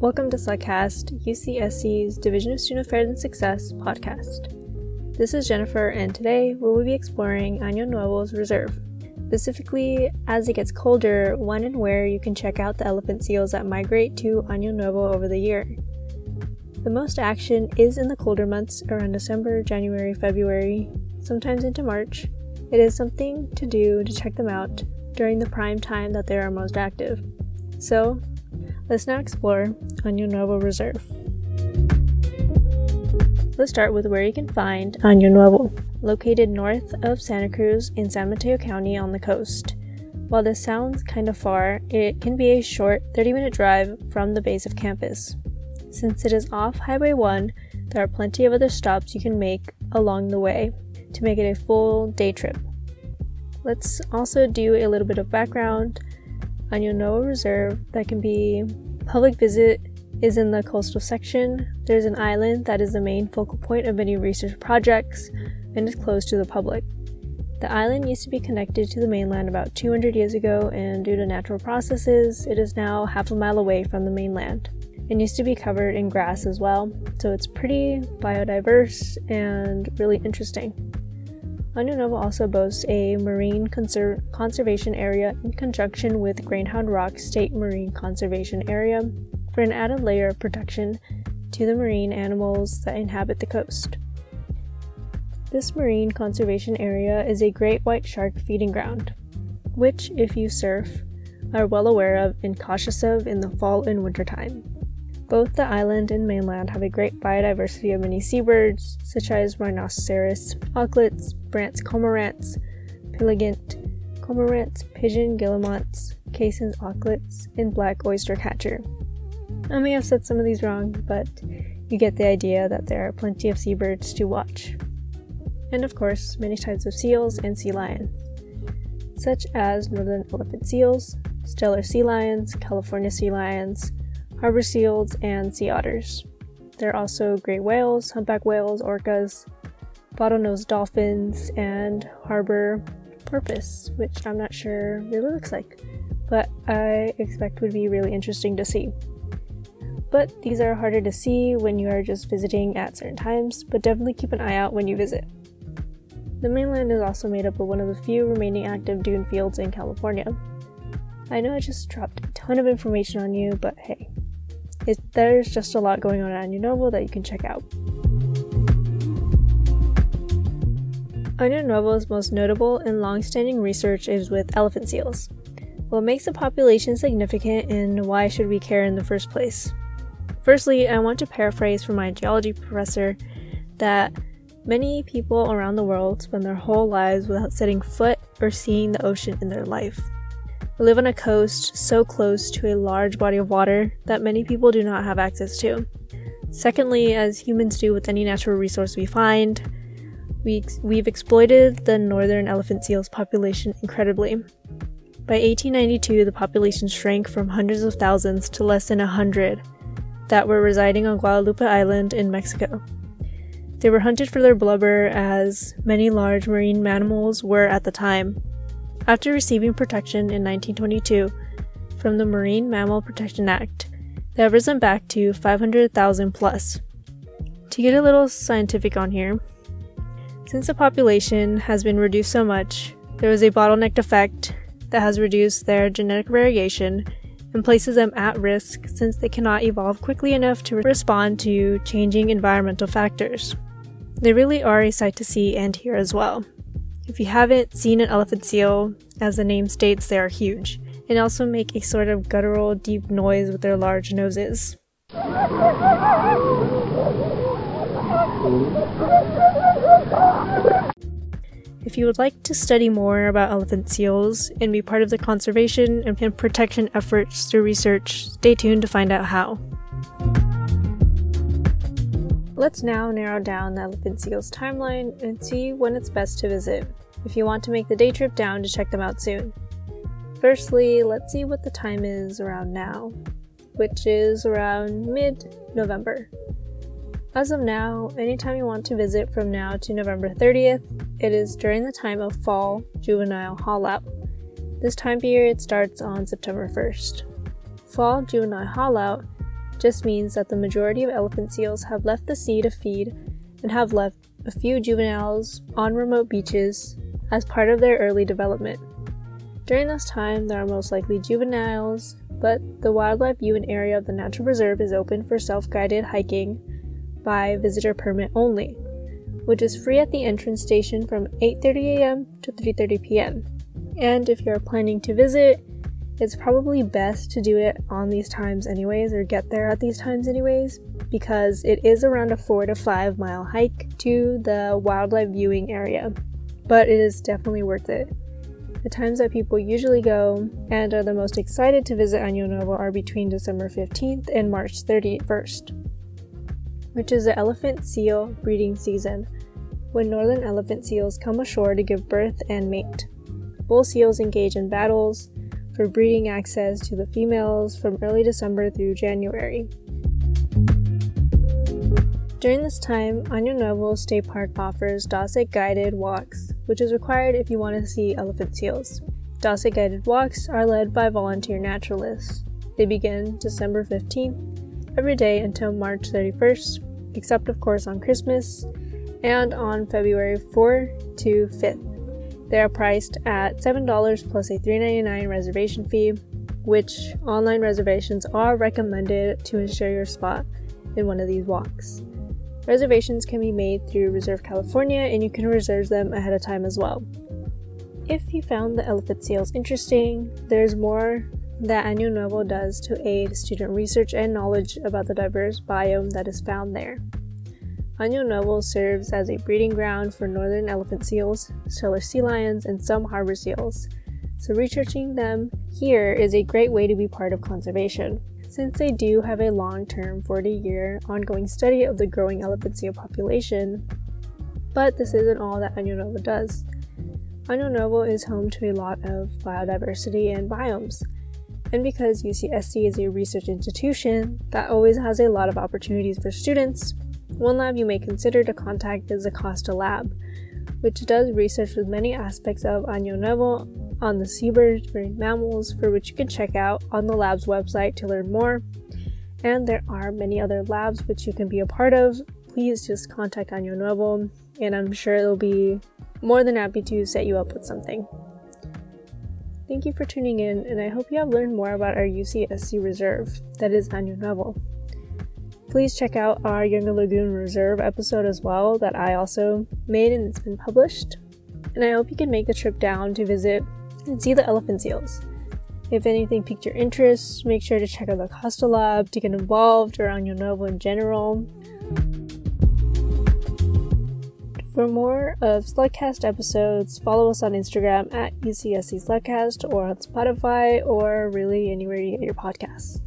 Welcome to SLUGcast, UCSC's Division of Student Affairs and Success podcast. This is Jennifer, and today we will be exploring Año Nuevo's reserve, specifically as it gets colder, when and where you can check out the elephant seals that migrate to Año Nuevo over the year. The most action is in the colder months around December, January, February, sometimes into March. It is something to do to check them out during the prime time that they are most active. So, let's now explore Año Nuevo Reserve. Let's start with where you can find Año Nuevo, located north of Santa Cruz in San Mateo County on the coast. While this sounds kind of far, it can be a short 30 minute drive from the base of campus. Since it is off Highway 1, there are plenty of other stops you can make along the way to make it a full day trip. Let's also do a little bit of background on Nuevo Reserve that can be public visit is in the coastal section. There's an island that is the main focal point of many research projects and is closed to the public. The island used to be connected to the mainland about 200 years ago, and due to natural processes, it is now half a mile away from the mainland. It used to be covered in grass as well, so it's pretty biodiverse and really interesting. Año also boasts a marine conser- conservation area in conjunction with Greyhound Rock State Marine Conservation Area for an added layer of protection to the marine animals that inhabit the coast. This marine conservation area is a great white shark feeding ground, which, if you surf, are well aware of and cautious of in the fall and winter time. Both the island and mainland have a great biodiversity of many seabirds, such as rhinoceros, auklets, Brant's cormorants, pelagic cormorants, pigeon guillemots, Cassin's auklets, and black oyster catcher. I may have said some of these wrong, but you get the idea that there are plenty of seabirds to watch. And of course, many types of seals and sea lions, such as northern elephant seals, Steller sea lions, California sea lions, harbor seals, and sea otters. There are also gray whales, humpback whales, orcas, bottlenose dolphins, and harbor porpoise, which I'm not sure really looks like, but I expect would be really interesting to see. But these are harder to see when you are just visiting at certain times, but definitely keep an eye out when you visit. The mainland is also made up of one of the few remaining active dune fields in California. I know I just dropped a ton of information on you, but hey, it, there's just a lot going on at Año Nuevo that you can check out. Año Nuevo's most notable and long-standing research is with elephant seals. What makes the population significant and why should we care in the first place? Firstly, I want to paraphrase from my geology professor that many people around the world spend their whole lives without setting foot or seeing the ocean in their life. We live on a coast so close to a large body of water that many people do not have access to. Secondly, as humans do with any natural resource we find, we, we've exploited the northern elephant seal's population incredibly. By 1892, the population shrank from hundreds of thousands to less than a hundred that were residing on Guadalupe Island in Mexico. They were hunted for their blubber, as many large marine mammals were at the time, after receiving protection in 1922 from the Marine Mammal Protection Act, they have risen back to 500,000 plus. To get a little scientific on here, since the population has been reduced so much, there is a bottleneck effect that has reduced their genetic variation and places them at risk since they cannot evolve quickly enough to respond to changing environmental factors. They really are a sight to see and hear as well. If you haven't seen an elephant seal, as the name states, they are huge, and also make a sort of guttural, deep noise with their large noses. If you would like to study more about elephant seals and be part of the conservation and protection efforts through research, stay tuned to find out how. Let's now narrow down the elephant seal's timeline and see when it's best to visit if you want to make the day trip down to check them out soon. Firstly, let's see what the time is around now, which is around mid November. As of now, anytime you want to visit from now to November 30th, it is during the time of fall juvenile haul out. This time period starts on September 1st. Fall juvenile haul out just means that the majority of elephant seals have left the sea to feed and have left a few juveniles on remote beaches as part of their early development. During this time, there are most likely juveniles, but the wildlife viewing area of the natural reserve is open for self guided hiking by visitor permit only, which is free at the entrance station from 8:30 a.m. to 3:30 p.m. And if you're planning to visit, it's probably best to do it on these times anyways or get there at these times anyways because it is around a 4 to 5 mile hike to the wildlife viewing area. But it is definitely worth it. The times that people usually go and are the most excited to visit Año Nuevo are between December 15th and March 31st, which is the elephant seal breeding season, when northern elephant seals come ashore to give birth and mate. Bull seals engage in battles for breeding access to the females from early December through January. During this time, Año Nuevo State Park offers Dase guided walks, which is required if you want to see elephant seals. Dase guided walks are led by volunteer naturalists. They begin December 15th every day until March 31st, except of course on Christmas, and on February 4 to 5th. They are priced at $7 plus a $3.99 reservation fee, which online reservations are recommended to ensure your spot in one of these walks. Reservations can be made through Reserve California and you can reserve them ahead of time as well. If you found the elephant seals interesting, there's more that Año Nuevo does to aid student research and knowledge about the diverse biome that is found there. Año Nuevo serves as a breeding ground for northern elephant seals, Steller sea lions, and some harbor seals, so researching them here is a great way to be part of conservation since they do have a long term 40 year ongoing study of the growing elephant seal population. But this isn't all that Año Nuevo does. Año Nuevo is home to a lot of biodiversity and biomes. And because UCSC is a research institution that always has a lot of opportunities for students, one lab you may consider to contact is the Costa Lab, which does research with many aspects of Año Nuevo on the seabirds, marine mammals, for which you can check out on the lab's website to learn more. And there are many other labs which you can be a part of. Please just contact Año Nuevo, and I'm sure they'll be more than happy to set you up with something. Thank you for tuning in, and I hope you have learned more about our UCSC Reserve, that is Año Nuevo. Please check out our Younger Lagoon Reserve episode as well, that I also made and it's been published. And I hope you can make the trip down to visit and see the elephant seals. If anything piqued your interest, make sure to check out the Costa Lab to get involved around Año Nuevo in general. For more of Slugcast episodes, follow us on Instagram at UCSC Slugcast or on Spotify or really anywhere you get your podcasts.